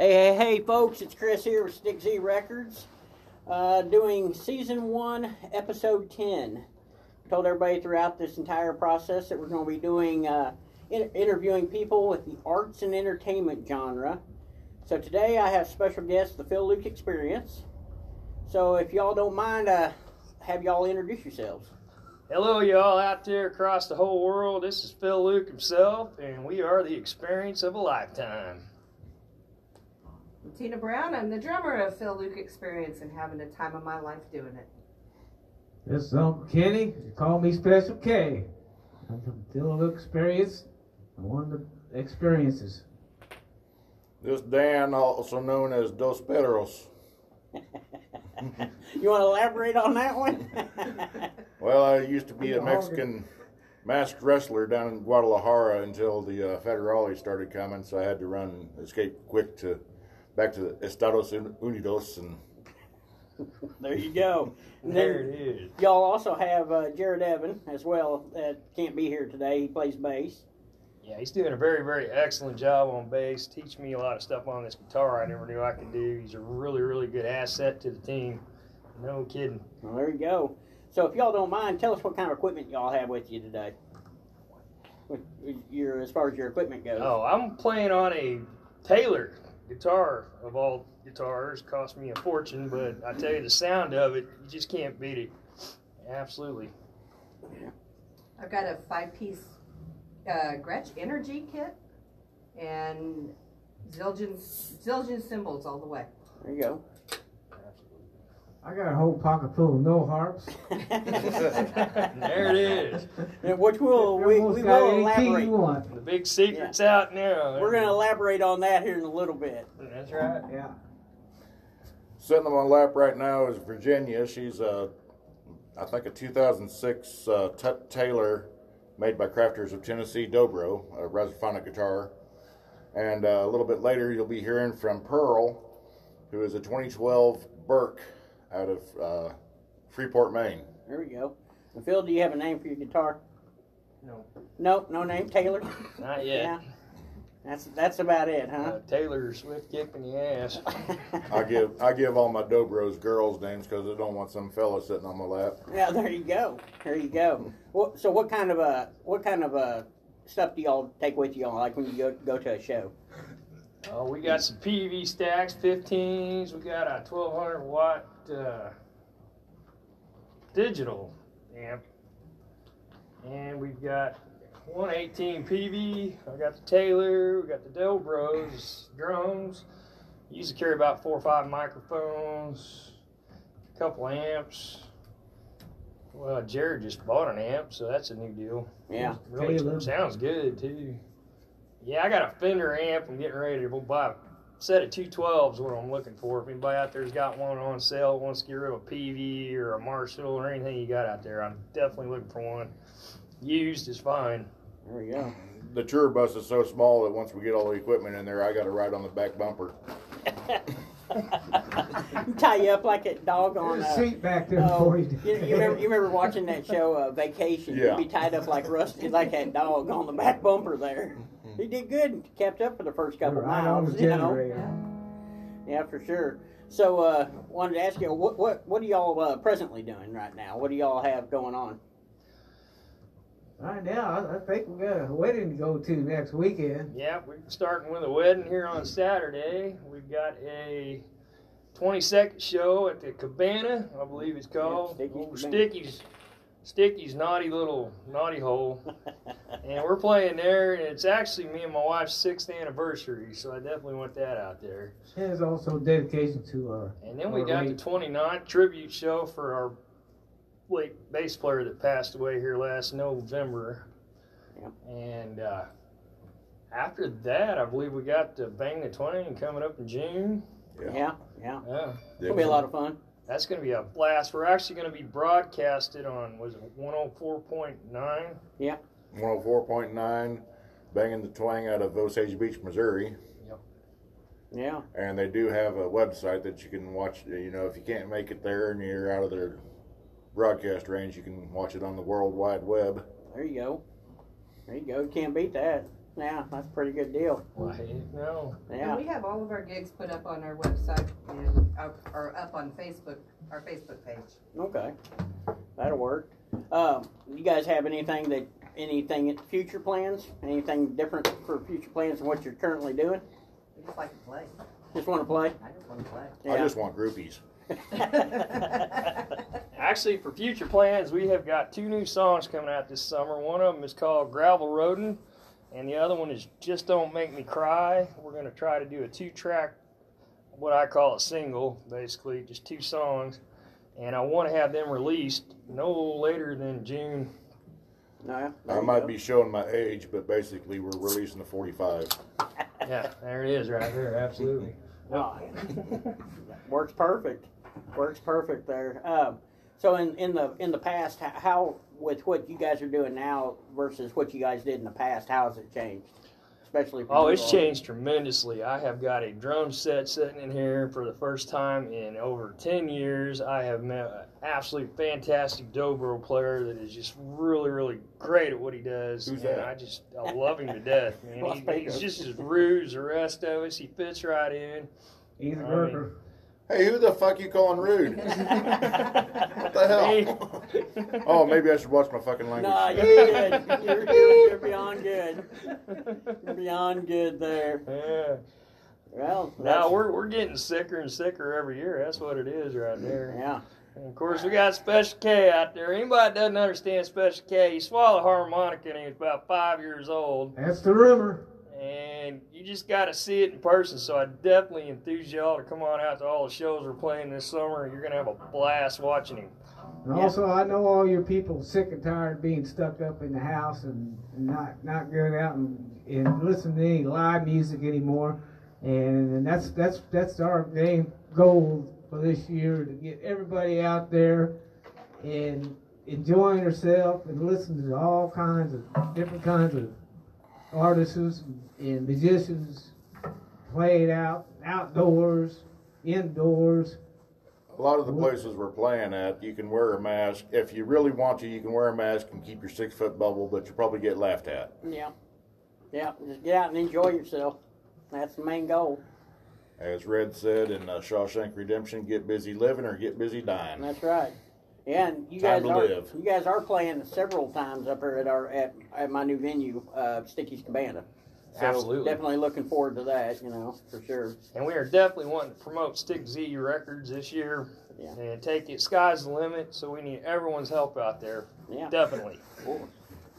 Hey, hey, hey, folks, it's Chris here with Stick Z Records, uh, doing season one, episode 10. Told everybody throughout this entire process that we're going to be doing uh, in- interviewing people with the arts and entertainment genre. So today I have special guest, the Phil Luke Experience. So if y'all don't mind, uh, have y'all introduce yourselves. Hello, y'all out there across the whole world. This is Phil Luke himself, and we are the experience of a lifetime. I'm Tina Brown. I'm the drummer of Phil Luke Experience and having the time of my life doing it. This is Uncle Kenny. They call me Special K. I'm from Phil Luke Experience. I'm one of the experiences. This Dan, also known as Dos Pedros. you want to elaborate on that one? Well, I used to be a Mexican masked wrestler down in Guadalajara until the uh, federales started coming, so I had to run, and escape quick to back to the Estados Unidos, and there you go. And There it is. y'all also have uh, Jared Evan as well that can't be here today. He plays bass. Yeah, he's doing a very, very excellent job on bass. Teach me a lot of stuff on this guitar I never knew I could do. He's a really, really good asset to the team. No kidding. Well, there you go. So if y'all don't mind, tell us what kind of equipment y'all have with you today. With with your as far as your equipment goes. Oh, I'm playing on a Taylor guitar of all guitars. Cost me a fortune, but I tell you, the sound of it, you just can't beat it. Absolutely. I've got a five piece uh, Gretsch Energy kit and Zildjian, Zildjian cymbals all the way. There you go. I got a whole pocket full of Hohner harps. There it is. And Which we'll we, we will elaborate. one. The big secret's out now. We're going to elaborate on that here in a little bit. That's right. Yeah. sitting on my lap right now is Virginia. She's a, I think a 2006 uh, T- Taylor made by Crafters of Tennessee Dobro, a Resophonic guitar. And uh, a little bit later, you'll be hearing from Pearl, who is a 2012 Burke out of uh, Freeport, Maine. There we go. And Phil, do you have a name for your guitar? No, No, no name. Taylor. not yet. Yeah. That's that's about it, huh? Uh, Taylor swift kick in the ass. I give I give all my Dobros girls names because I don't want some fella sitting on my lap. Yeah, there you go. There you go. What, so what kind of uh what kind of uh stuff do y'all take with you all like when you go go to a show? Oh, we got some PV stacks, 15s. We got a 1200 watt uh, digital amp, and we've got 118 PV. I got the Taylor. We got the Dobros drums. Used to carry about four or five microphones, a couple amps. Well, Jared just bought an amp, so that's a new deal. Yeah. Really Taylor. sounds good too. Yeah, I got a Fender amp. I'm getting ready to go buy a set of 212s. What I'm looking for. If anybody out there's got one on sale, wants to get rid of a PV or a Marshall or anything you got out there, I'm definitely looking for one. Used is fine. There we go. The tour bus is so small that once we get all the equipment in there, I got to ride on the back bumper. Tie you up like a dog on There's a seat back there oh, for you. you, you remember you remember watching that show uh, Vacation? Yeah. You'd be tied up like Rusty, like that dog on the back bumper there. He did good. and Kept up for the first couple right on miles. You know. generator. Yeah, for sure. So, uh, wanted to ask you, what what what are y'all uh, presently doing right now? What do y'all have going on? Right now, I, I think we got a wedding to go to next weekend. Yeah, we're starting with a wedding here on Saturday. We've got a 22nd show at the Cabana, I believe it's called. Sticky's Old Cabana. Sticky's, Sticky's naughty little naughty hole. and we're playing there, and it's actually me and my wife's sixth anniversary, so I definitely want that out there. And there's also dedication to our. And then we our got the late- 29th tribute show for our late bass player that passed away here last November. Yep. And uh, after that, I believe we got the Bang the Twang coming up in June. Yeah, yeah. Yeah, It'll be a lot of fun. That's going to be a blast. We're actually going to be broadcasted on, was it 104.9? Yeah. 104.9, banging the twang out of Osage Beach, Missouri. Yeah. And they do have a website that you can watch. You know, if you can't make it there and you're out of their broadcast range, you can watch it on the World Wide Web. There you go. There you go. You can't beat that. Yeah, that's a pretty good deal. Why, no. Yeah. And we have all of our gigs put up on our website and up, or up on Facebook, our Facebook page. Okay, that'll work. Um, you guys have anything that anything future plans? Anything different for future plans than what you're currently doing? We just like to play. Just want to play? I just want to play. I just want groupies. Actually, for future plans, we have got two new songs coming out this summer. One of them is called Gravel Roadin', and the other one is Just Don't Make Me Cry. We're going to try to do a two track, what I call a single, basically, just two songs. And I want to have them released no later than June. No. I might be showing my age, but basically we're releasing the 45. Yeah, there it is, right there, absolutely. Works perfect. Works perfect there. Um, so in, in the in the past, how with what you guys are doing now versus what you guys did in the past, how has it changed? Especially. For Oh, it's all. changed tremendously. I have got a drum set sitting in here for the first time in over 10 years. I have met an absolutely fantastic dobro player that is just really, really great at what he does. Who's and that? I just I love him to death, man. He, he's just as rude as the rest of us. He fits right in. He's a worker. Hey, who the fuck you calling rude? what the hell? oh, maybe I should watch my fucking language. Nah, you're good. You're, you're, you're beyond good. You're beyond good there. yeah. Well, Now that's- we're, we're getting sicker and sicker every year. That's what it is right there. yeah. And of course, we got Special K out there. Anybody that doesn't understand Special K, he swallowed a harmonica and he was about five years old. That's the rumor. And you just got to see it in person. So I definitely enthuse y'all to come on out to all the shows we're playing this summer. You're going to have a blast watching him. And Yeah. also, I know all your people sick and tired of being stuck up in the house and and not not going out and, and listening to any live music anymore. And, and that's that's that's our main goal for this year to get everybody out there and enjoying herself and listening to all kinds of different kinds of artists and musicians played out outdoors, indoors. A lot of the places we're playing at, you can wear a mask. If you really want to, you can wear a mask and keep your six foot bubble, but you'll probably get laughed at. Yeah. Yeah. Just get out and enjoy yourself. That's the main goal. As Red said in uh, Shawshank Redemption, get busy living or get busy dying. That's right. Yeah, and you Time guys to are live. you guys are playing several times up here at our at, at my new venue, uh, Sticky's Cabana. So Absolutely. Definitely looking forward to that. You know, for sure. And we are definitely wanting to promote Stick Z Records this year Yeah. and take it. Sky's the limit. So we need everyone's help out there. Yeah. Definitely.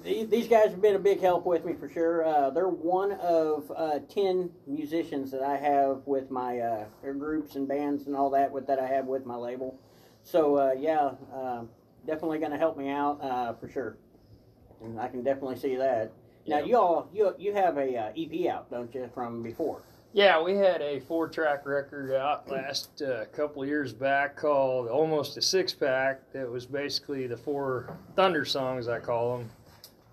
These, these guys have been a big help with me for sure. Uh, they're one of uh, ten musicians that I have with my uh, groups and bands and all that with that I have with my label. So uh, yeah, uh, definitely going to help me out uh, for sure. And I can definitely see that. Now Yeah. you all you you have a uh, EP out, don't you, from before? Yeah, we had a four track record out last uh, couple years back called Almost a Six Pack. That was basically the four Thunder songs, I call them.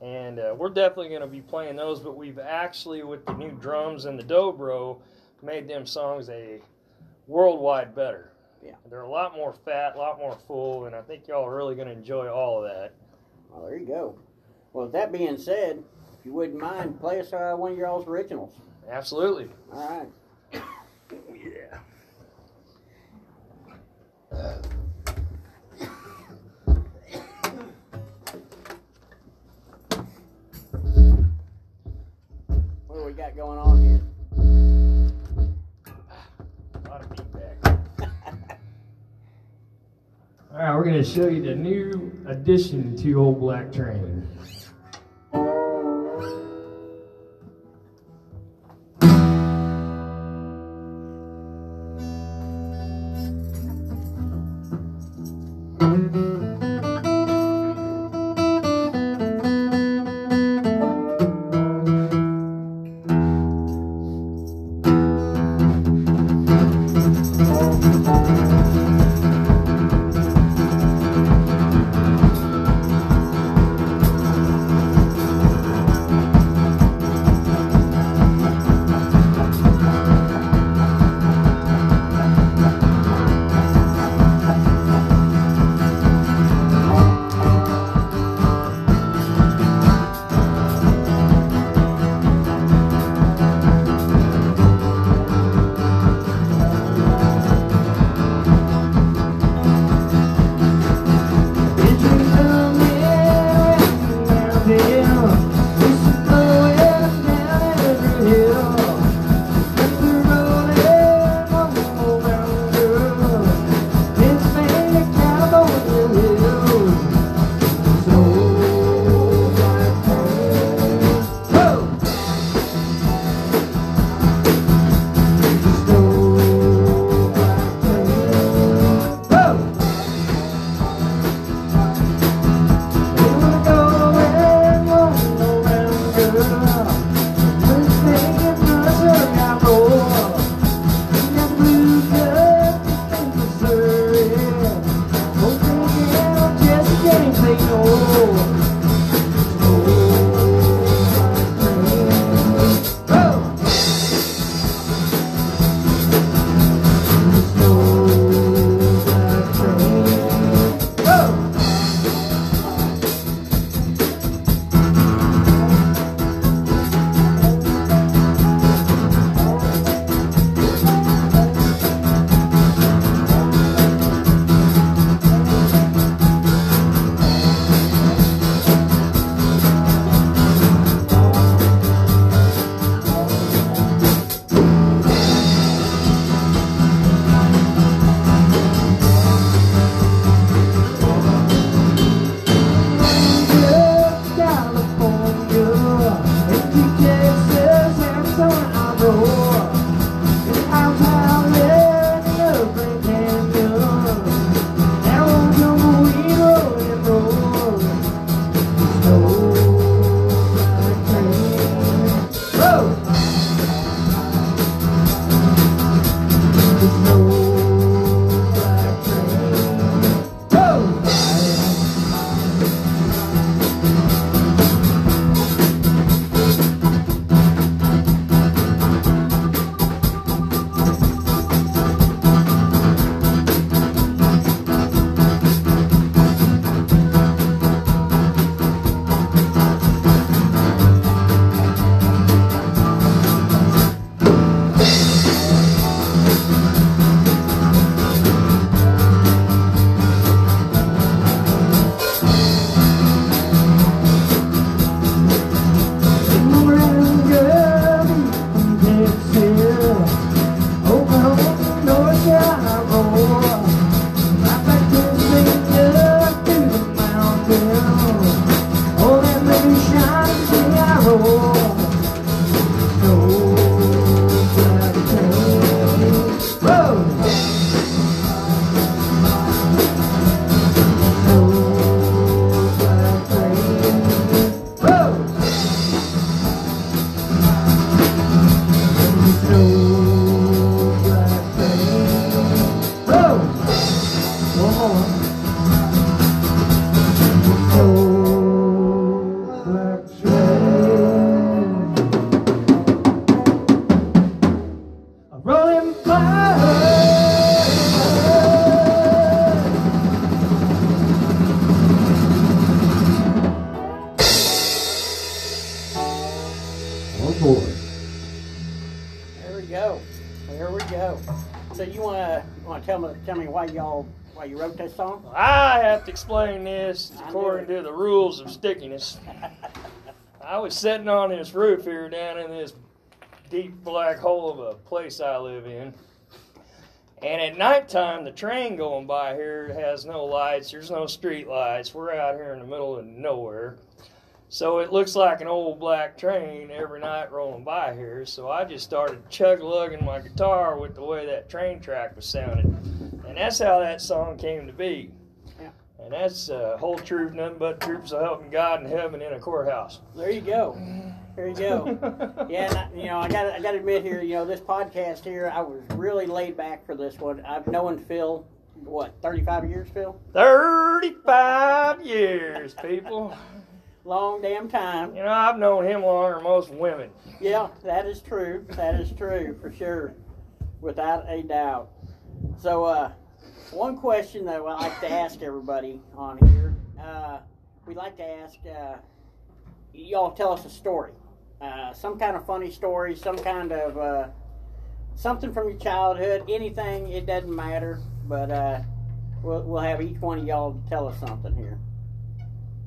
And uh, we're definitely going to be playing those, but we've actually, with the new drums and the dobro, made them songs a worldwide better. Yeah. They're a lot more fat, a lot more full, and I think y'all are really going to enjoy all of that. Well, there you go. Well, with that being said, if you wouldn't mind, play us uh, one of y'all's originals. Absolutely. All right. Yeah. Going to show you the new addition to Old Black Train. Go. There we go. So you wanna wanna tell me tell me why y'all why you wrote this song? I have to explain this according to the rules of stickiness. I was sitting on this roof here down in this deep black hole of a place I live in. And at nighttime, the train going by here has no lights. There's no street lights. We're out here in the middle of nowhere. So it looks like an old black train every night rolling by here. So I just started chug lugging my guitar with the way that train track was sounding. And that's how that song came to be. Yeah. And that's uh, whole truth, nothing but truth, so help me God in heaven in a courthouse. There you go. There you go. Yeah, and I, you know, I got I got to admit here, you know, this podcast here, I was really laid back for this one. I've known Phil, what, 35 years, Phil? 35 years, people. Long damn time. You know, I've known him longer than most women. Yeah, that is true. That is true for sure, without a doubt. So, uh, one question that I like to ask everybody on here, uh, we like to ask uh, y'all tell us a story, uh, some kind of funny story, some kind of uh, something from your childhood, anything. It doesn't matter, but uh, we'll we'll have each one of y'all tell us something here.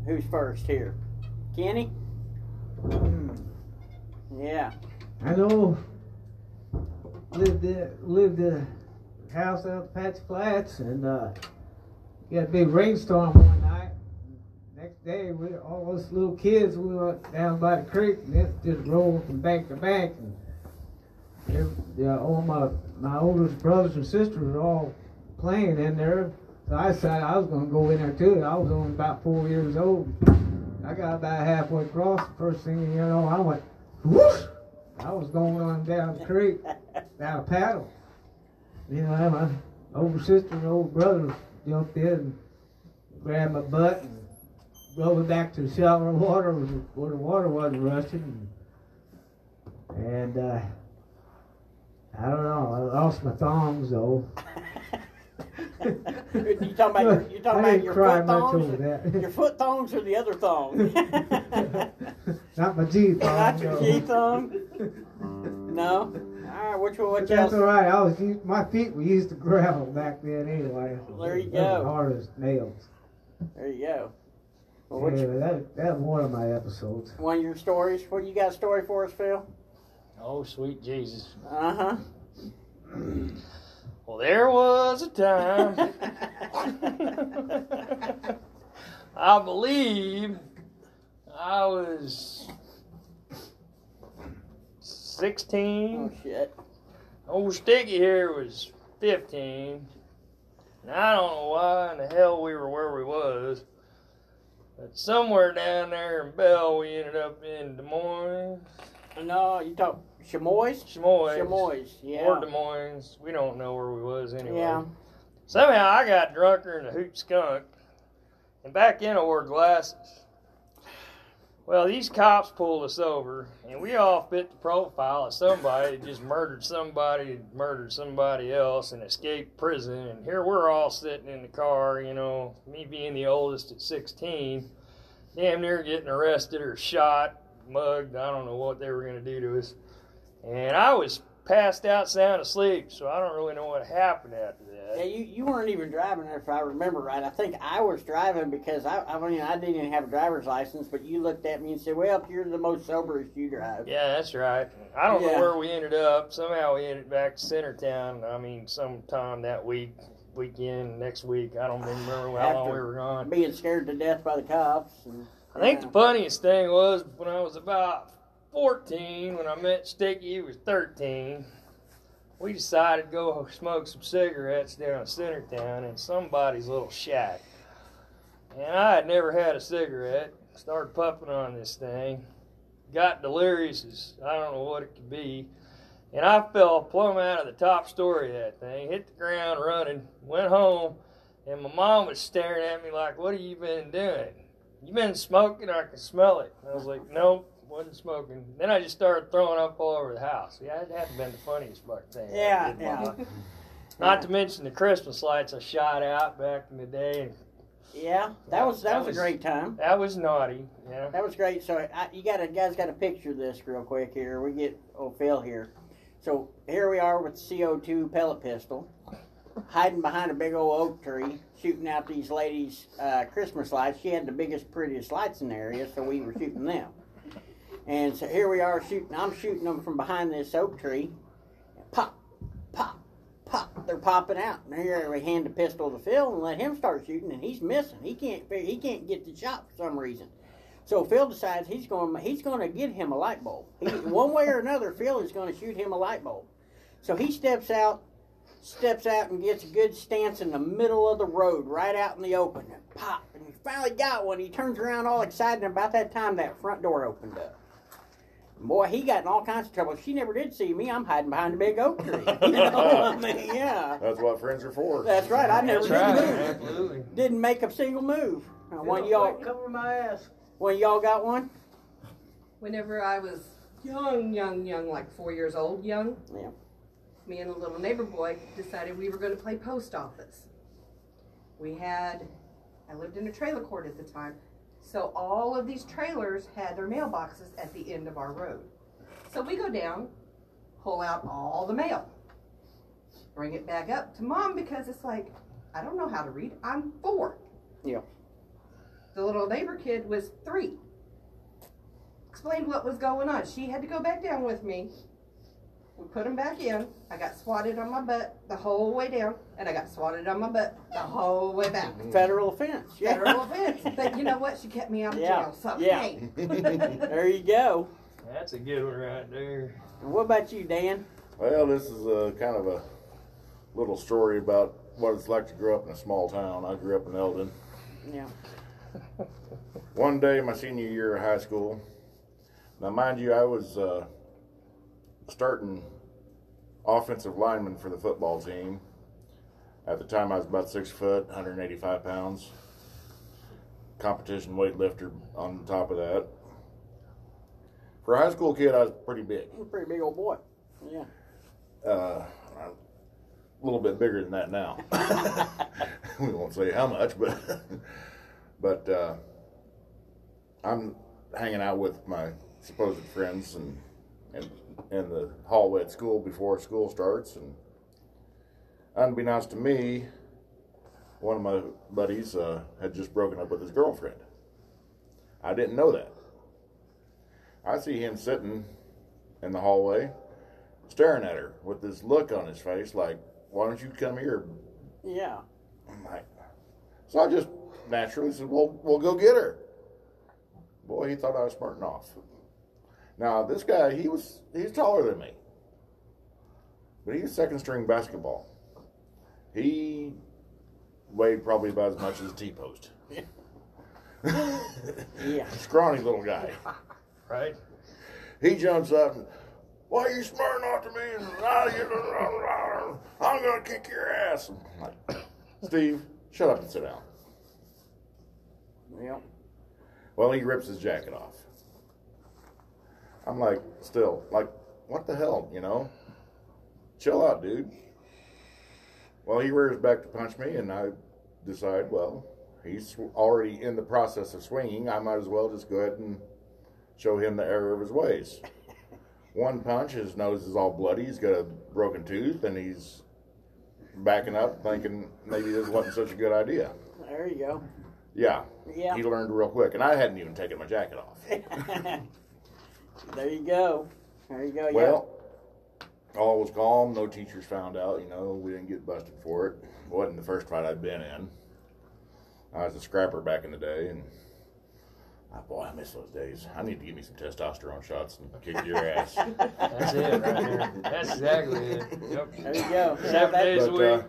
Who's first here? Kenny? Yeah. I know. Lived in, lived a house out at Patch Flats, and uh, got a big rainstorm one night. Next day, we all us little kids we went down by the creek, and it just rolled from bank to bank. And yeah, all my my oldest brothers and sisters were all playing in there. So I decided I was going to go in there too. I was only about four years old. I got about halfway across. First thing you know, I went whoosh. I was going on down the creek, down a paddle. You know, my older sister and older brother jumped in and grabbed my butt and drove it back to the shallower water where the water wasn't rushing. And, uh, I don't know, I lost my thongs though. you talking about your, you talking I about didn't your cry foot much thongs? over that. Your foot thongs or the other thong? Not my G thong. Not your no. G thong? No. All right, which one? But What that's else? all right. I was used, my feet were used to gravel back then anyway. There you They were go. Hard as nails. There you go. Well, which Anyway, that that was one of my episodes. one of your stories? What you got a story for us, Phil? Oh, sweet Jesus. Uh huh. Well, there was a time. I believe I was 16. oh shit. Old Sticky here was 15. And I don't know why in the hell we were where we was. But somewhere down there in Belle, we ended up in Des Moines. No, you talk Chamois. Chamois. Chamois. Yeah. Or Des Moines. We don't know where we was anyway. Yeah. Somehow I got drunker than a hoot skunk. And back in I wore glasses. Well, these cops pulled us over, and we all fit the profile of somebody that just murdered somebody, murdered somebody else, and escaped prison. And here we're all sitting in the car, you know, me being the oldest at 16, damn near getting arrested or shot, mugged. I don't know what they were going to do to us. And I was passed out sound asleep, so I don't really know what happened after that. Yeah, you, you weren't even driving if I remember right. I think I was driving because I, I mean I didn't even have a driver's license, but you looked at me and said, "Well, you're the most soberest you drive." Yeah, that's right. I don't Yeah. know where we ended up. Somehow we ended back to Centertown. I mean, sometime that week, weekend, next week. I don't even remember how long we were gone. Being scared to death by the cops. And, I think the funniest thing was when I was about 14, when I met Sticky, he was 13. We decided to go smoke some cigarettes down in Centertown in somebody's little shack. And I had never had a cigarette. Started puffing on this thing. Got delirious as I don't know what it could be. And I fell plumb out of the top story of that thing, hit the ground running, went home, and my mom was staring at me like, What have you been doing? You been smoking? I can smell it. I was like, Nope. Wasn't smoking. Then I just started throwing up all over the house. Yeah, that had to been the funniest fucking thing. Yeah, did in my yeah. Not to mention the Christmas lights I shot out back in the day. And Yeah, that was that, That was, was- a great time. that was naughty. Yeah. That was great. So I, you got a guys got a picture of this real quick here. We get oh Phil here. So here we are with the CO2 pellet pistol, hiding behind a big old oak tree, shooting out these ladies' uh, Christmas lights. She had the biggest, prettiest lights in the area, so we were shooting them. And so here we are shooting. I'm shooting them from behind this oak tree. Pop, pop, pop. They're popping out. And here we hand the pistol to Phil and let him start shooting, and he's missing. He can't. He can't get the shot for some reason. So Phil decides he's going. He's going to get him a light bulb. He, one way or another, Phil is going to shoot him a light bulb. So he steps out, steps out and gets a good stance in the middle of the road, right out in the open. And pop, and he finally got one. He turns around all excited. And about that time, that front door opened up. Boy, he got in all kinds of trouble. She never did see me. I'm hiding behind a big oak tree. You know, I mean, yeah. That's what friends are for. That's right. I never did right. move. Absolutely. Didn't make a single move. Now, one y'all, cover my ass. one y'all got one. Whenever I was young, young, young, like four years old, young, Yeah. me and a little neighbor boy decided we were going to play post office. We had, I lived in a trailer court at the time, so all of these trailers had their mailboxes at the end of our road. So we go down, pull out all the mail, bring it back up to mom because it's like, I don't know how to read. I'm four. Yeah. The little neighbor kid was three. Explained what was going on. She had to go back down with me. We put them back in. I got swatted on my butt the whole way down, and I got swatted on my butt the whole way back. Federal offense. Yeah. Federal offense. But you know what? She kept me out of Yeah, jail. So yeah. hey. There you go. That's a good one right there. And what about you, Dan? Well, this is a kind of a little story about what it's like to grow up in a small town. I grew up in Eldon. Yeah. One day, my senior year of high school. Now, mind you, I was uh, starting offensive lineman for the football team. At the time, I was about six foot, 185 pounds. Competition weightlifter on top of that. For a high school kid, I was pretty big. You're a pretty big old boy. Yeah. Uh, I'm a little bit bigger than that now. we won't say how much, but but uh, I'm hanging out with my supposed friends and and in the hallway at school before school starts, and unbeknownst to me, one of my buddies uh, had just broken up with his girlfriend. I didn't know that. I see him sitting in the hallway staring at her with this look on his face like, why don't you come here? Yeah. I'm like, so I just naturally said, well, we'll go get her. Boy, he thought I was smarting off. Now, this guy, he was, he's taller than me. But he's was second string basketball. He weighed probably about as much as a T-post. Yeah. Scrawny little guy. Right? He jumps up and, why are you smarting off to me? And, "Ah, you- I'm to kick your ass. Like, Steve, shut up and sit down. Yeah. Well, he rips his jacket off. I'm like, still, like, what the hell, you know? Chill out, dude. Well, he rears back to punch me, and I decide, well, he's already in the process of swinging. I might as well just go ahead and show him the error of his ways. One punch, his nose is all bloody. He's got a broken tooth, and he's backing up, thinking maybe this wasn't such a good idea. There you go. Yeah, Yeah. he learned real quick, and I hadn't even taken my jacket off. there you go. There you go. Yeah. Well, all was calm. No teachers found out. You know, we didn't get busted for it. It wasn't the first fight I'd been in. I was a scrapper back in the day, and oh, boy, I miss those days. I need to give me some testosterone shots and kick your ass. That's it right there. That's exactly it. Yep. There you go. Seven that- days a but week. uh,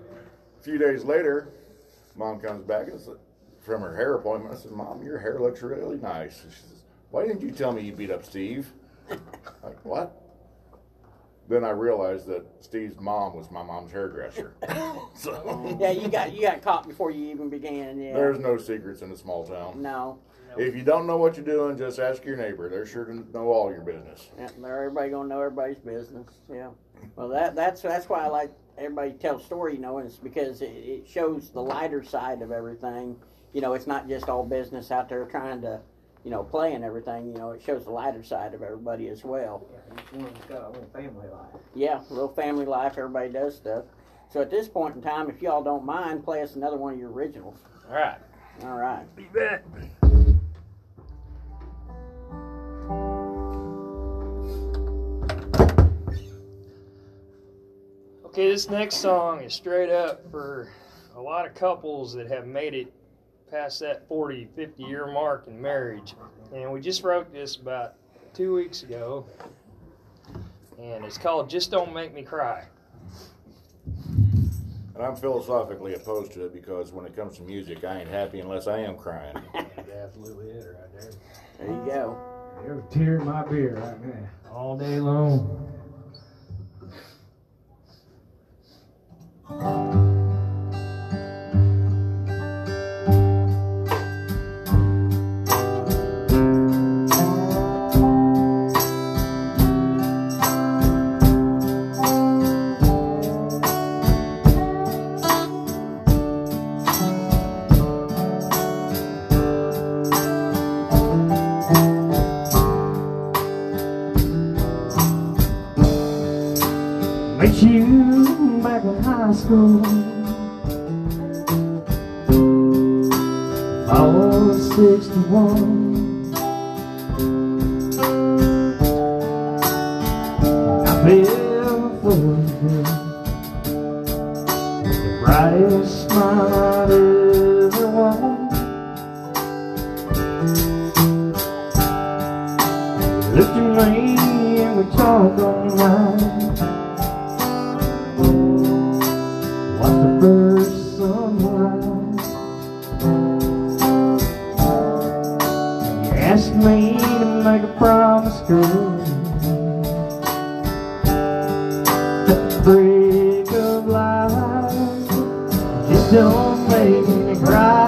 a few days later, mom comes back and said, from her hair appointment. I said, "Mom, your hair looks really nice." And she says, "Why didn't you tell me you beat up Steve?" Like what? Then I realized that Steve's mom was my mom's hairdresser. so Yeah, you got you got caught before you even began. Yeah. there's no secrets in a small town. no. if you don't know what you're doing, just ask your neighbor. They're sure to know all your business. Yeah, they're everybody gonna know everybody's business. Yeah. Well, that that's that's why I like everybody tell a story. You know, and it's because it, it shows the lighter side of everything. You know, it's not just all business out there trying to, you know, playing everything. You know, it shows the lighter side of everybody as well. Yeah, each one's got a little family life. Yeah, a little family life. Everybody does stuff. So at this point in time, if y'all don't mind, play us another one of your originals. All right. All right. Be back. Okay, this next song is straight up for a lot of couples that have made it past that 40, 50 year mark in marriage. And we just wrote this about two weeks ago. And it's called Just Don't Make Me Cry. And I'm philosophically opposed to it because when it comes to music, I ain't happy unless I am crying. That's absolutely it right there. There you go. There's a tear in my beer right now, all day long. Don't make me cry.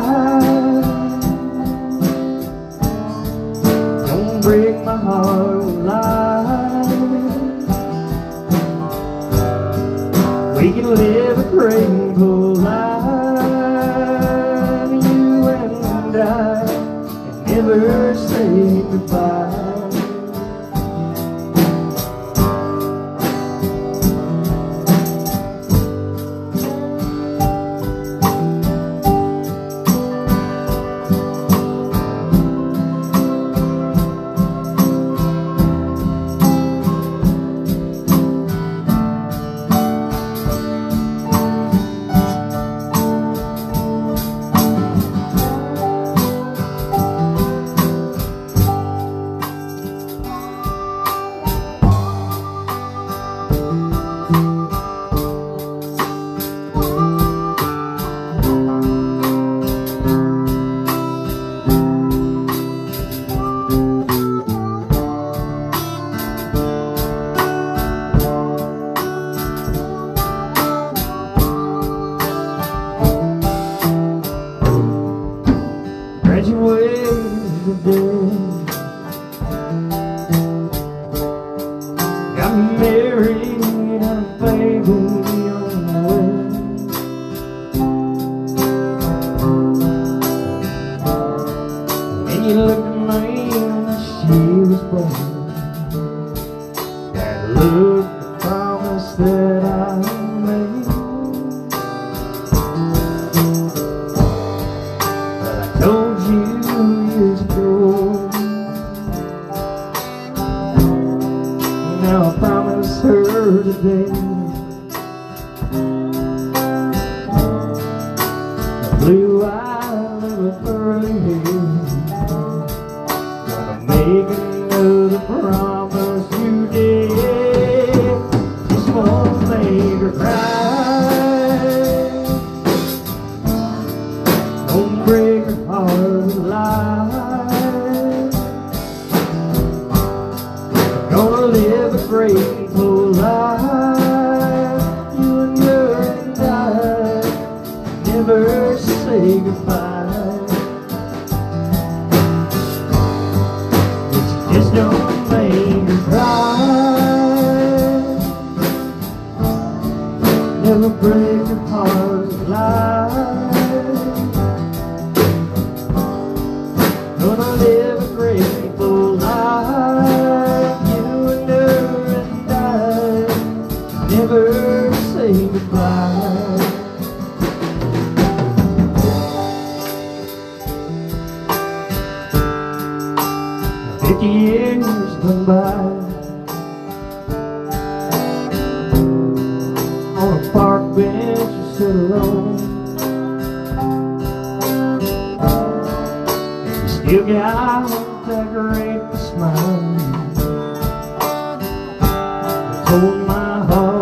Told my heart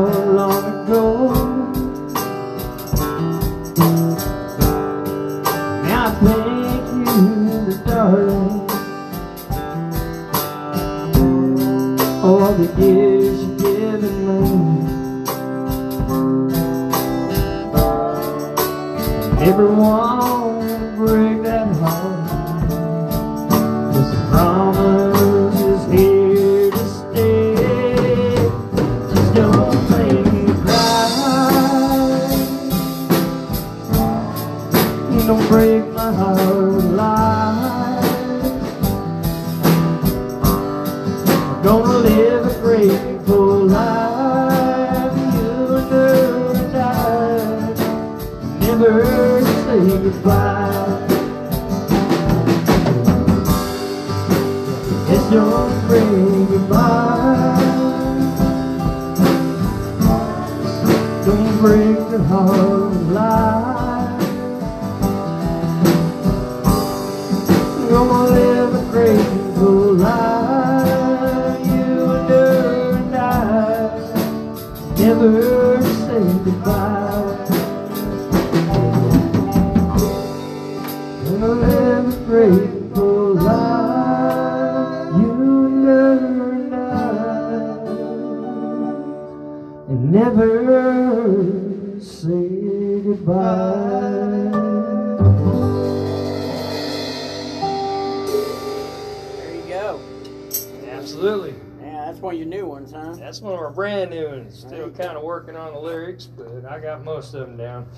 that's one of your new ones, huh? That's one of our brand new ones. Still kind of working on the lyrics, but I got most of them down.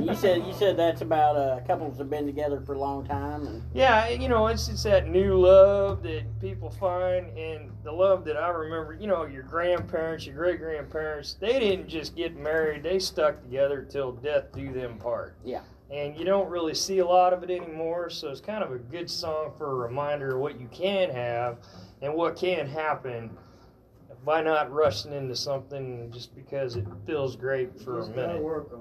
you said you said that's about uh, couples have been together for a long time, and Yeah, you know, it's it's that new love that people find, and the love that I remember. You know, your grandparents, your great grandparents, they didn't just get married; they stuck together till death do them part. Yeah. And you don't really see a lot of it anymore, so it's kind of a good song for a reminder of what you can have and what can happen by not rushing into something just because it feels great for a Just gotta minute. work on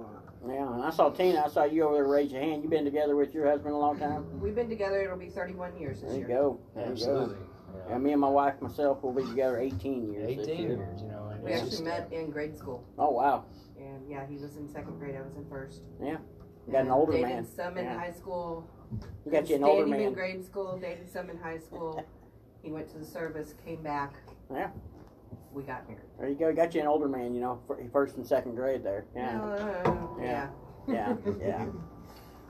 it. yeah. And I saw Tina. I saw you over there raise your hand. You've been together with your husband a long time? We've been together, it'll be 31 years this There you year. go. There Absolutely. you go. Yeah, me and my wife myself will be together 18 years. this 18 year. years, you know. And We actually just- met in grade school. Oh wow. And yeah, he was in second grade, I was in first. Yeah. You got an older dated man. some in Yeah. high school. You got you an older him in grade school, dated some in high school. He went to the service, came back. Yeah. We got married. There you go. You got you an older man. You know, first and second grade there. Yeah. Uh, Yeah. yeah. Yeah. Yeah.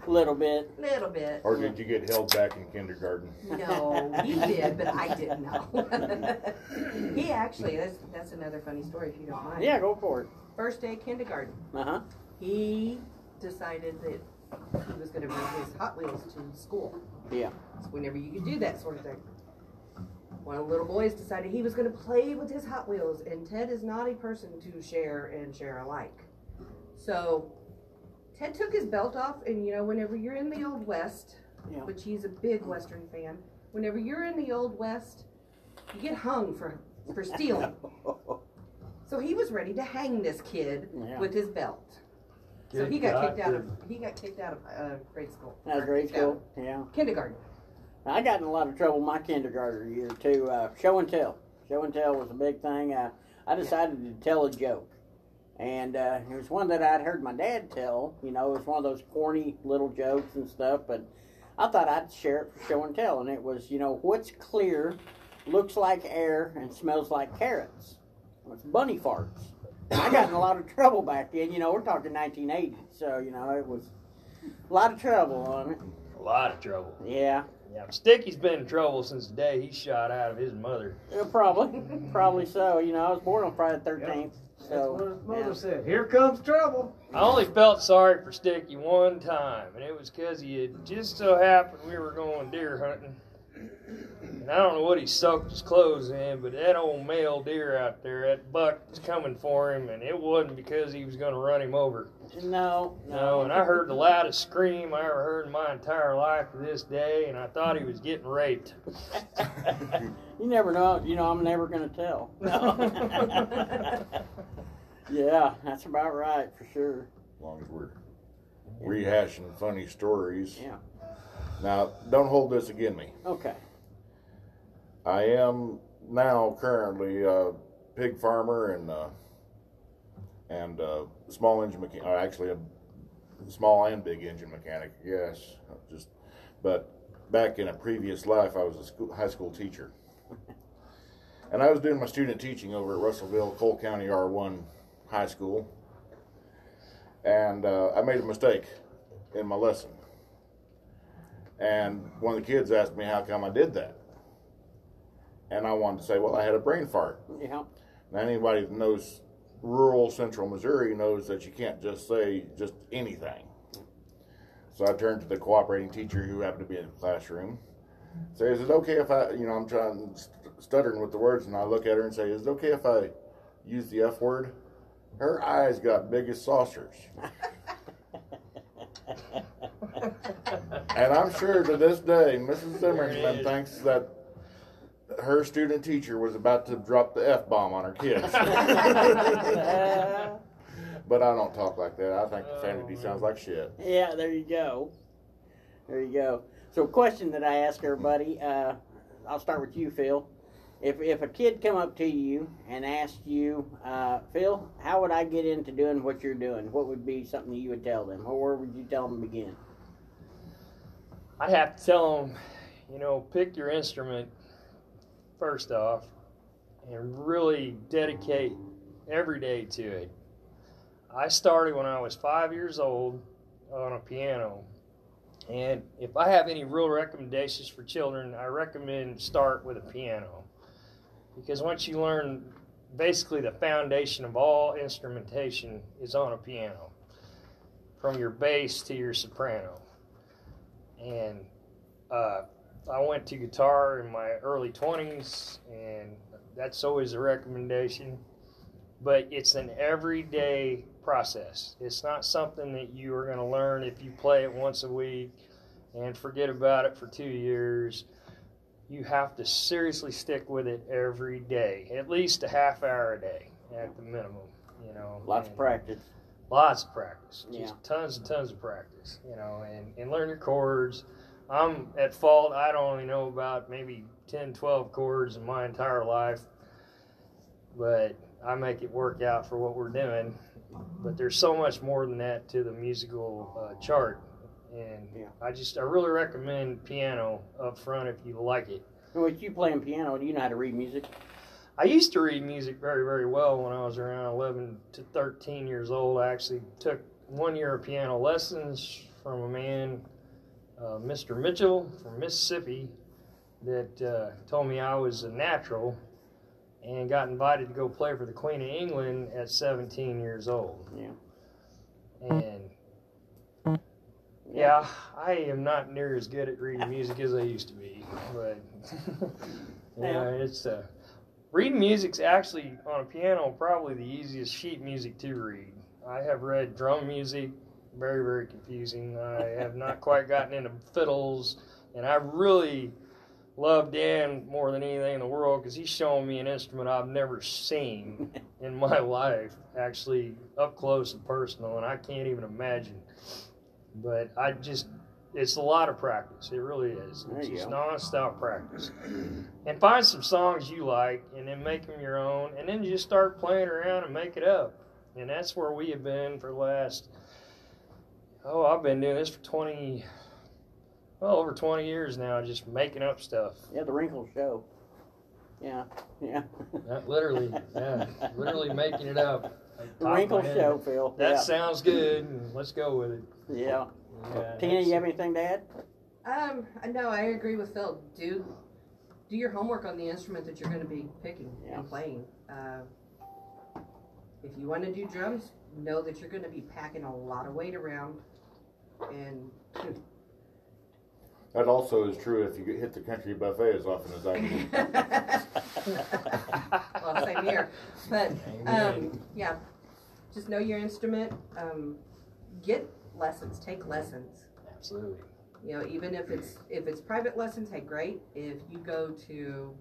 A little bit. Little bit. Or did you get held back in kindergarten? No, he did, but I didn't know. he actually, that's, that's another funny story if you don't mind. Yeah, go for it. First day of kindergarten, Uh huh. he decided that he was going to bring his Hot Wheels to school. Yeah. It's whenever you could do that sort of thing. One of the little boys decided he was going to play with his Hot Wheels, and Ted is not a person to share and share alike. So Ted took his belt off, and you know, whenever you're in the Old West, Yeah. which he's a big Western fan, whenever you're in the Old West, you get hung for for stealing. So he was ready to hang this kid Yeah. with his belt. so he got God, kicked out of he got kicked out of uh, grade school. That was grade school. Yeah. Kindergarten. I got in a lot of trouble my kindergarten year too. Uh, show and tell. Show and tell was a big thing. Uh, I decided to tell a joke, and uh, it was one that I'd heard my dad tell. You know, it was one of those corny little jokes and stuff. But I thought I'd share it for show and tell, and it was, you know, what's clear, looks like air, and smells like carrots. It's bunny farts. I got in a lot of trouble back then. You know, we're talking 1980, so you know it was a lot of trouble on it. A lot of trouble. Yeah. Yeah, Sticky's been in trouble since the day he shot out of his mother. Yeah, probably, probably so. You know, I was born on Friday the thirteenth. That's So, what his mother yeah. said. Here comes trouble. I only felt sorry for Sticky one time, and it was because he had just so happened we were going deer hunting. And I don't know what he soaked his clothes in, but that old male deer out there, that buck was coming for him, and it wasn't because he was going to run him over. no, No, and I heard the loudest scream I ever heard in my entire life to this day, and I thought he was getting raped. you never know. You know, I'm never going to tell. No. yeah, that's about right for sure. As long as we're rehashing funny stories. Yeah. Now, don't hold this against me. Okay. I am now currently a pig farmer and uh, and uh, small engine mechanic. Uh, actually, a small and big engine mechanic. Yes, just but back in a previous life, I was a school, high school teacher, and I was doing my student teaching over at Russellville, Cole County R1 High School, and uh, I made a mistake in my lesson. And one of the kids asked me how come I did that. And I wanted to say, well, I had a brain fart. Yeah. Now, anybody that knows rural central Missouri knows that you can't just say just anything. So I turned to the cooperating teacher who happened to be in the classroom. Say, is it okay if I, you know, I'm trying stuttering with the words, and I look at her and say, is it okay if I use the F word? Her eyes got big as saucers. And I'm sure to this day, Mrs. Zimmerman thinks that her student teacher was about to drop the F bomb on her kids. but I don't talk like that. I think profanity sounds like shit. Yeah, there you go. There you go. So, question that I ask everybody. Uh, I'll start with you, Phil. If if a kid come up to you and asked you, uh, Phil, how would I get into doing what you're doing? What would be something you would tell them, or where would you tell them to begin? I'd have to tell them, you know, pick your instrument first off and really dedicate every day to it. I started when I was five years old on a piano. And if I have any real recommendations for children, I recommend start with a piano. Because once you learn basically the foundation of all instrumentation is on a piano, from your bass to your soprano and uh, I went to guitar in my early 20s, and that's always a recommendation. But it's an everyday process. It's not something that you are going to learn if you play it once a week and forget about it for two years. You have to seriously stick with it every day, at least a half hour a day at the minimum. You know, Lots of practice. Lots of practice just Yeah. tons and tons of practice you know and, and learn your chords i'm at fault i don't only know about maybe 10 12 chords in my entire life but i make it work out for what we're doing but there's so much more than that to the musical uh, chart and Yeah. i just i really recommend piano up front if you like it With you playing piano, do you know how to read music? I used to read music very, very well when I was around 11 to 13 years old. I actually took one year of piano lessons from a man, uh, Mr. Mitchell from Mississippi, that uh, told me I was a natural and got invited to go play for the Queen of England at 17 years old. Yeah. And yeah, I am not near as good at reading music as I used to be, but yeah, it's uh, reading music's actually on a piano probably the easiest sheet music to read. I have read drum music, very very confusing. I have not quite gotten into fiddles, and I really love Dan more than anything in the world because he's showing me an instrument I've never seen in my life, actually up close and personal, and I can't even imagine. But I just, it's a lot of practice. It really is. It's just go. non-stop practice. And find some songs you like, and then make them your own, and then just start playing around and make it up. And that's where we have been for the last. Oh, I've been doing this for twenty, well over twenty years now, just making up stuff. Yeah, the wrinkle show. Yeah, yeah. Not literally, yeah, literally making it up. Like, The top wrinkle show, Phil. That yeah. sounds good. Let's go with it. yeah. Yeah, Tina, it's- you have anything to add? Um, no, I agree with Phil. Do do your homework on the instrument that you're going to be picking Yeah. and playing. Uh, If you want to do drums, know that you're going to be packing a lot of weight around, and That also is true if you hit the country buffet as often as I do. well, same here. But um, yeah, just know your instrument. Um, get lessons. Take lessons. Absolutely. You know, even if it's if it's private lessons, hey, great. If you go to,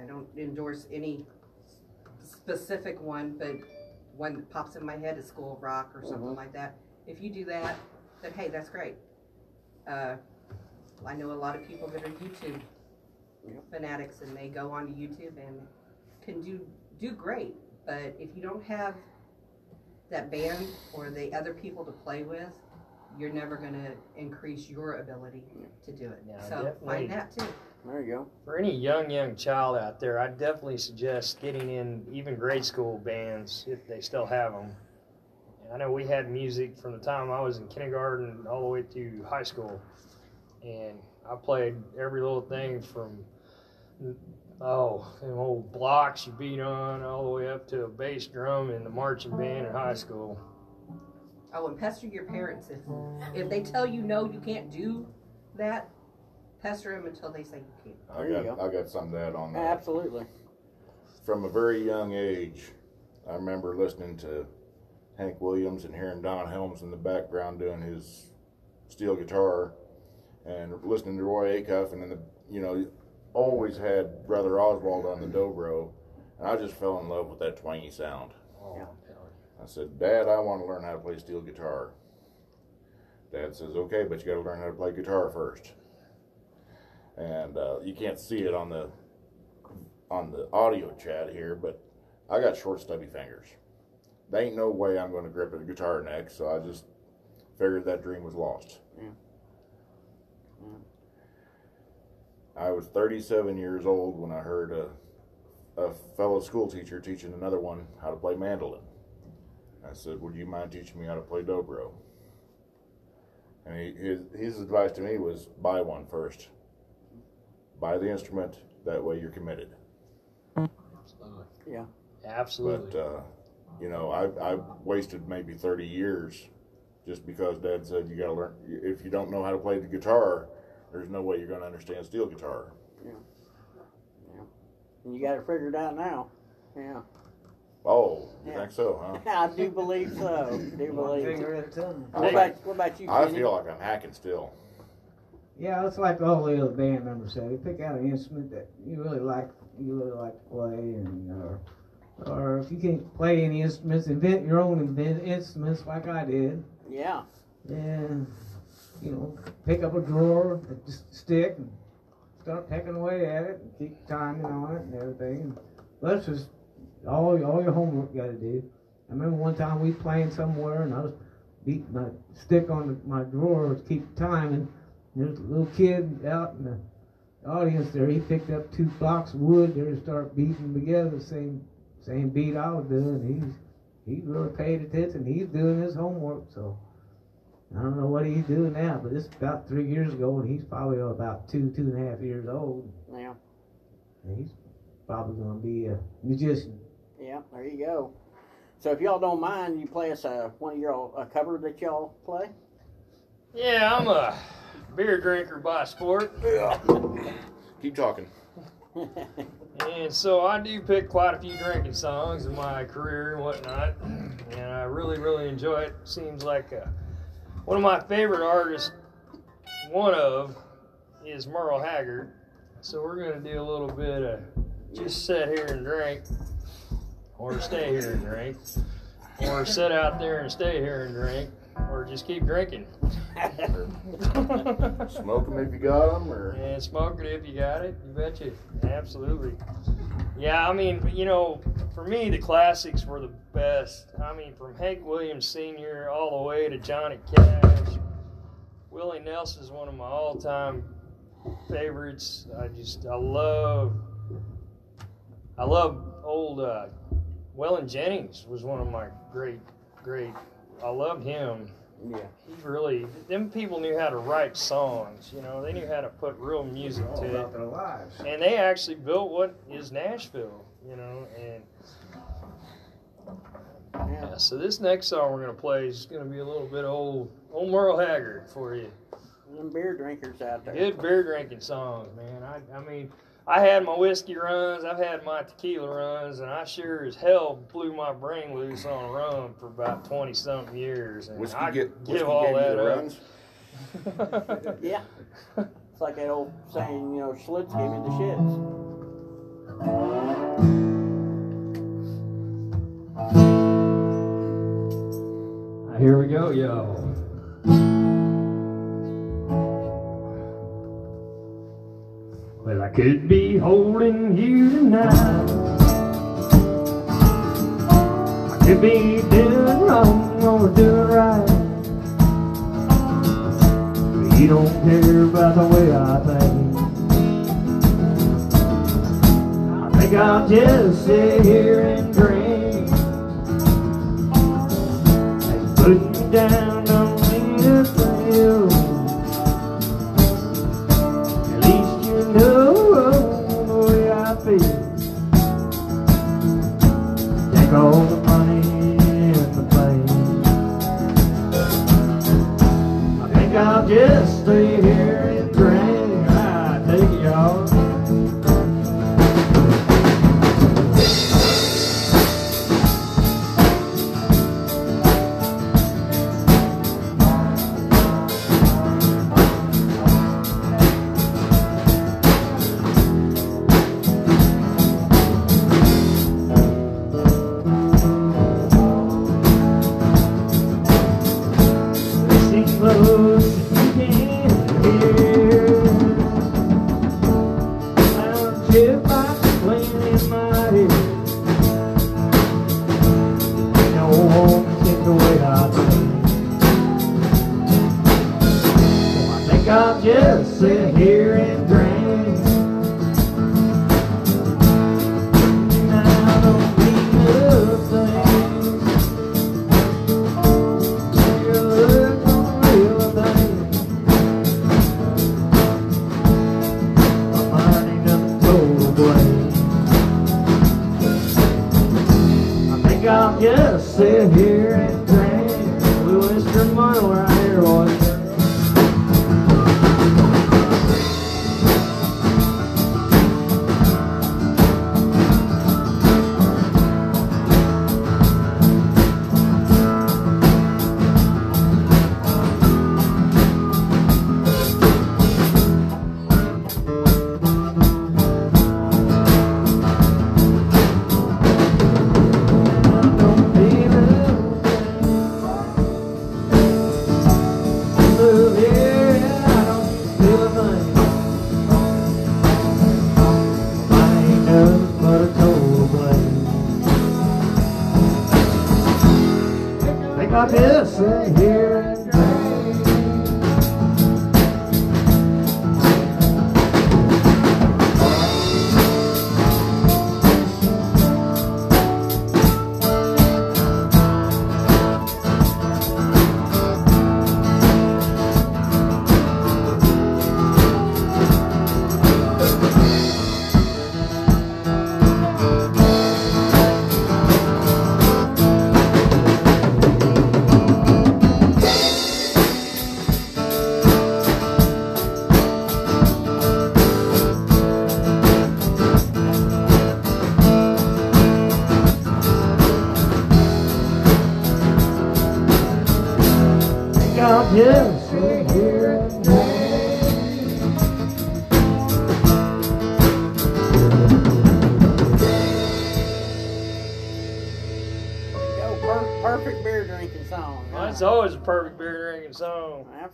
I don't endorse any specific one, but one that pops in my head is School of Rock or something like that. If you do that, then hey, that's great. Uh, I know a lot of people that are YouTube fanatics, and they go onto YouTube and can do do great. But if you don't have that band or the other people to play with, you're never going to increase your ability to do it. Yeah, so definitely. find that too. There you go. For any young, young child out there, I definitely suggest getting in even grade school bands if they still have them. I know we had music from the time I was in kindergarten all the way through high school, and I played every little thing from oh, them old blocks you beat on all the way up to a bass drum in the marching band in high school. Oh, and pester your parents if if they tell you no, you can't do that. Pester them until they say you can't. I There you got I got some to add on that. Absolutely. From a very young age, I remember listening to Hank Williams and hearing Don Helms in the background doing his steel guitar, and listening to Roy Acuff, and then the you know always had Brother Oswald on the dobro, and I just fell in love with that twangy sound. Oh, Yeah. I'm telling you. I said, Dad, I want to learn how to play steel guitar. Dad says, Okay, but you got to learn how to play guitar first. And uh, you can't see it on the on the audio chat here, but I got short, stubby fingers. There ain't no way I'm going to grip a guitar neck, so I just figured that dream was lost. Yeah. I was 37 years old when I heard a, a fellow school teacher teaching another one how to play mandolin. I said, "Would you mind teaching me how to play dobro?" And he, his his advice to me was, "Buy one first. Buy the instrument. That way, you're committed." Absolutely. Yeah. Absolutely. But uh, you know, I I wasted maybe 30 years just because Dad said you got to learn. If you don't know how to play the guitar, there's no way you're going to understand steel guitar. Yeah. Yeah. And you got it figured out now. Yeah. Oh, you Yeah. think so, huh? I do believe so. do believe. finger at a time. What about, what about you, I Kenny? feel like I'm hacking still. Yeah, it's like all the other band members say. Pick out an instrument that you really like, you really like to play, and or, or if you can't play any instruments, invent your own invent instruments like I did. Yeah. And you know, pick up a drawer, a stick, and start pecking away at it, and keep timing on it and everything. And that's just all all your homework you got to do. I remember one time we playing somewhere, and I was beating my stick on the, my drawer to keep time, and there's a little kid out in the audience there. He picked up two blocks of wood there to start beating together, the same same beat I was doing. He's he really paid attention. He's doing his homework, so. I don't know what he's doing now, but it's about three years ago, and he's probably about two, two and a half years old. Yeah. And he's probably going to be a musician. Yeah. There you go. So if y'all don't mind, you play us a one of your a cover that y'all play. yeah, I'm a beer drinker by sport. Yeah. Keep talking. And so I do pick quite a few drinking songs in my career and whatnot, and I really, really enjoy it. Seems like uh, one of my favorite artists, one of, is Merle Haggard. So we're gonna do a little bit of just sit here and drink, or stay here and drink, or sit out there and stay here and drink, or just keep drinking. Smoke them if you got them, or And smoke it if you got it. You betcha. Absolutely. Yeah, I mean, you know, for me, the classics were the best. I mean, from Hank Williams Sr. all the way to Johnny Cash. Willie Nelson is one of my all time favorites. I just, I love, I love old uh, Waylon Jennings was one of my great, great, I loved him yeah. he really them people knew how to write songs you know they knew how to put real music to it about their lives. and they actually built what is nashville you know and Yeah, so this next song we're gonna play is gonna be a little bit old, old Merle Haggard for you. Them beer drinkers out there. Good beer drinking songs, man. I, I mean, I had my whiskey runs, I've had my tequila runs, and I sure as hell blew my brain loose on rum for about twenty something years. And Whiskey I get give whiskey all gave that up. runs. Yeah. It's like that old saying, you know, Schlitz gave me the shits. Here we go, yo. Well, I could be holding you tonight. I could be doing wrong or doing right. But you don't care about the way I think. I think I'll just sit here and drink. Down don't mean a thing. At least you know the way I feel. Take all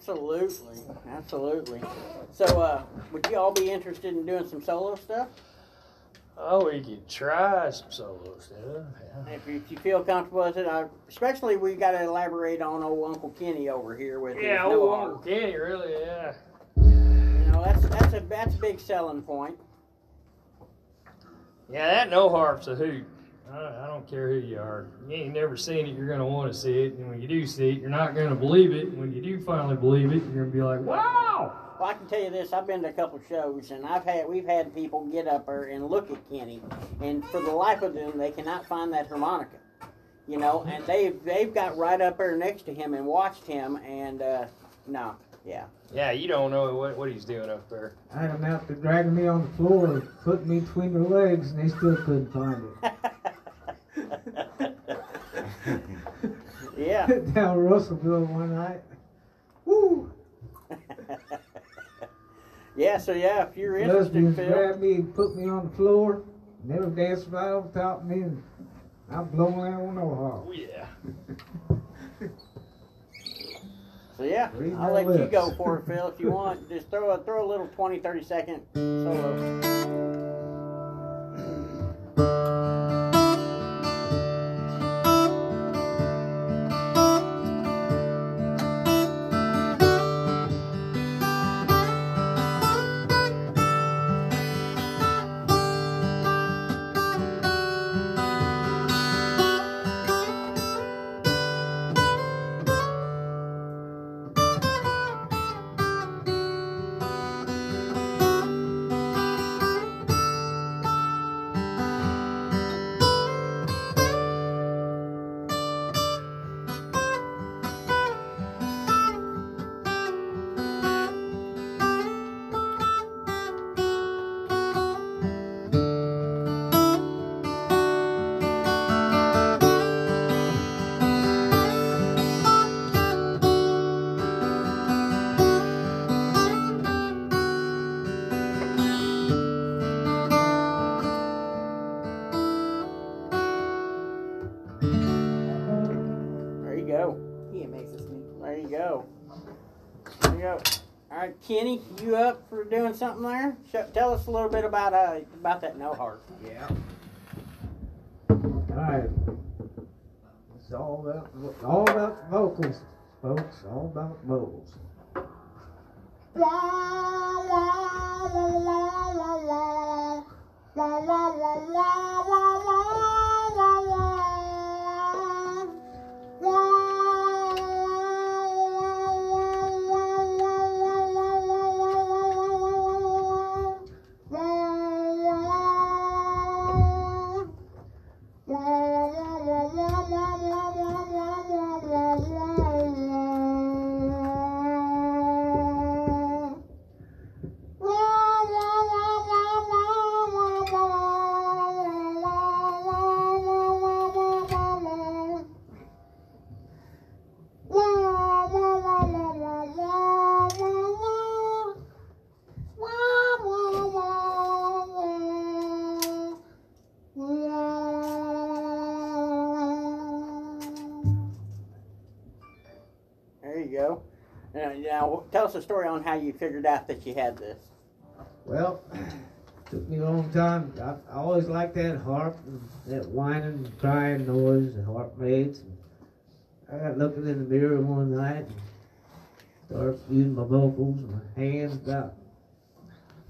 Absolutely, absolutely. So, uh, would you all be interested in doing some solo stuff? Oh, we could try some solo stuff. Yeah. If you, if you feel comfortable with it, I, especially we got to elaborate on old Uncle Kenny over here with Yeah, old harm. Uncle Kenny, really, yeah. You know, that's that's a that's a big selling point. Yeah, that no harp's a hoot. I, I don't care who you are. You ain't never seen it, you're gonna want to see it, and when you do see it, you're not gonna believe it. And when you do finally believe it, you're gonna be like, "Wow!" Well, I can tell you this: I've been to a couple shows, and I've had we've had people get up there and look at Kenny, and for the life of them, they cannot find that harmonica. you know, and they've they've got right up there next to him and watched him, and uh, no, yeah, Yeah, you don't know what, what he's doing up there. I had them out there dragging me on the floor, putting me between their legs, and they still couldn't find it. yeah. Down Russellville one night. Woo! yeah, so yeah, if you're interested, Lesbians Phil. grabbed me and put me on the floor, Never they were dancing right over top of me, and I'm blowing out on no Oh, yeah. So yeah, Read I'll my let you go for it, Phil, if you want. Just throw a throw a little 20, 30 second solo. Kenny, you up for doing something there? Sh- tell us a little bit about uh about that no harp. Yeah. All right. It's all about all about vocals, folks. All about vocals. There Uh, now, now, tell us a story on how you figured out that you had this. Well, took me a long time. I, I always liked that harp, that whining, crying noise the harp. And I got looking in the mirror one night and started using my vocals and my hands about.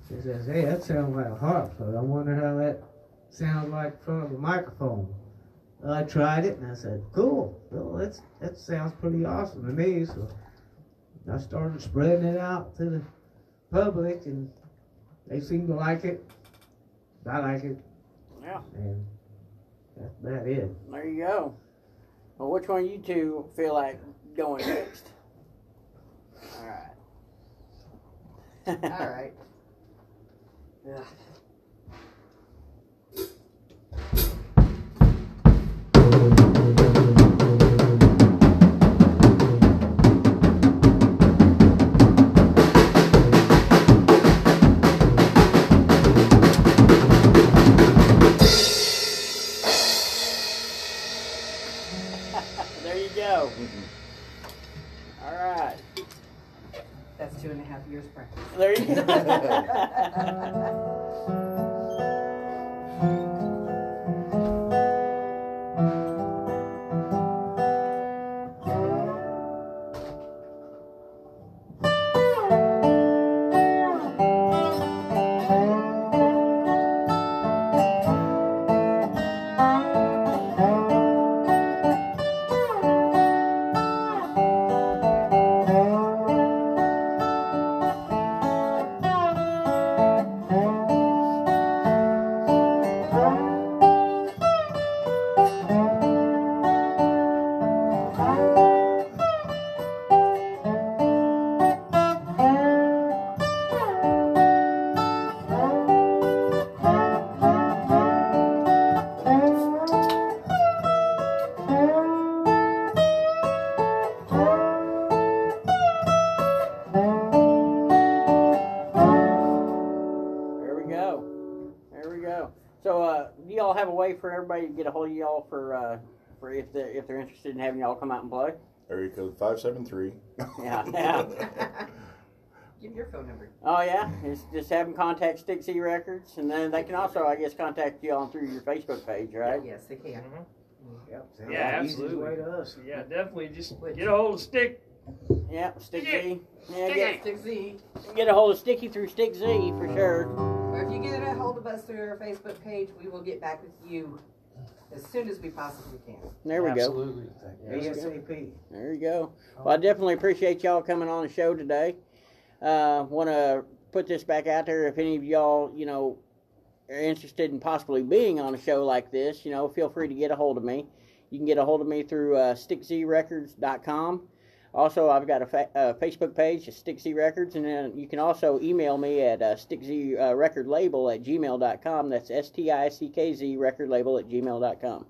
She says, "Hey, that sounds like a harp." So I wonder how that sounds like in front of a microphone. I tried it and I said, "Cool. Well, that's that sounds pretty awesome to me." So I started spreading it out to the public and they seem to like it. I like it, Yeah, and that's about it. there you go. Well, which one of you two feel like going next? All right. All right. Yeah. Y'all for uh, for if they're if they're interested in having y'all come out and play? Area code five seven three. Yeah, yeah. Give your phone number. Oh yeah, just just have them contact Stick Z Records, and then they can also, I guess, contact you on through your Facebook page, right? Yes, they can. Yep, Yeah, like absolutely. way to us. Yeah, definitely. Just get a hold of Stick. Yeah, Stick Stick Z. Yeah, Stick get. Stick Z. get a hold of Sticky through Stick Z for sure. Or if you get a hold of us through our Facebook page, we will get back with you as soon as we possibly can. There we go. Absolutely. ASAP. There you go. Well, I definitely appreciate y'all coming on the show today. Uh, Want to put this back out there. If any of y'all, you know, are interested in possibly being on a show like this, you know, feel free to get a hold of me. You can get a hold of me through uh, stickzrecords.com. Also, I've got a fa- uh, Facebook page, Stick Records, and then you can also email me at uh, stickzrecordlabel at gmail.com. That's S T I C K Z record label at gmail.com.